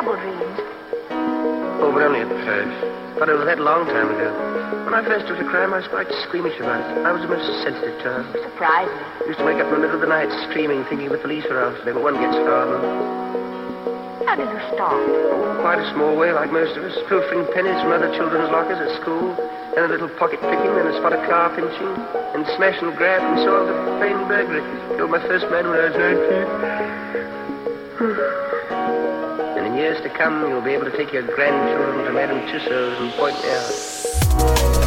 terrible dreams. Oh, but only at first. Thought it was that long time ago. When I first took a crime, I was quite squeamish about it. I was the most sensitive child. Surprising. Used to wake up in the middle of the night screaming, thinking the police were after me, but one gets far. How did you start? Quite a small way, like most of us. Pilfering pennies from other children's lockers at school. Then a little pocket picking, then a spot of car pinching. And smash and grab and solve a plain burglary. Killed my first man when I was 19. To come, you'll be able to take your grandchildren to Madame Tussauds and point me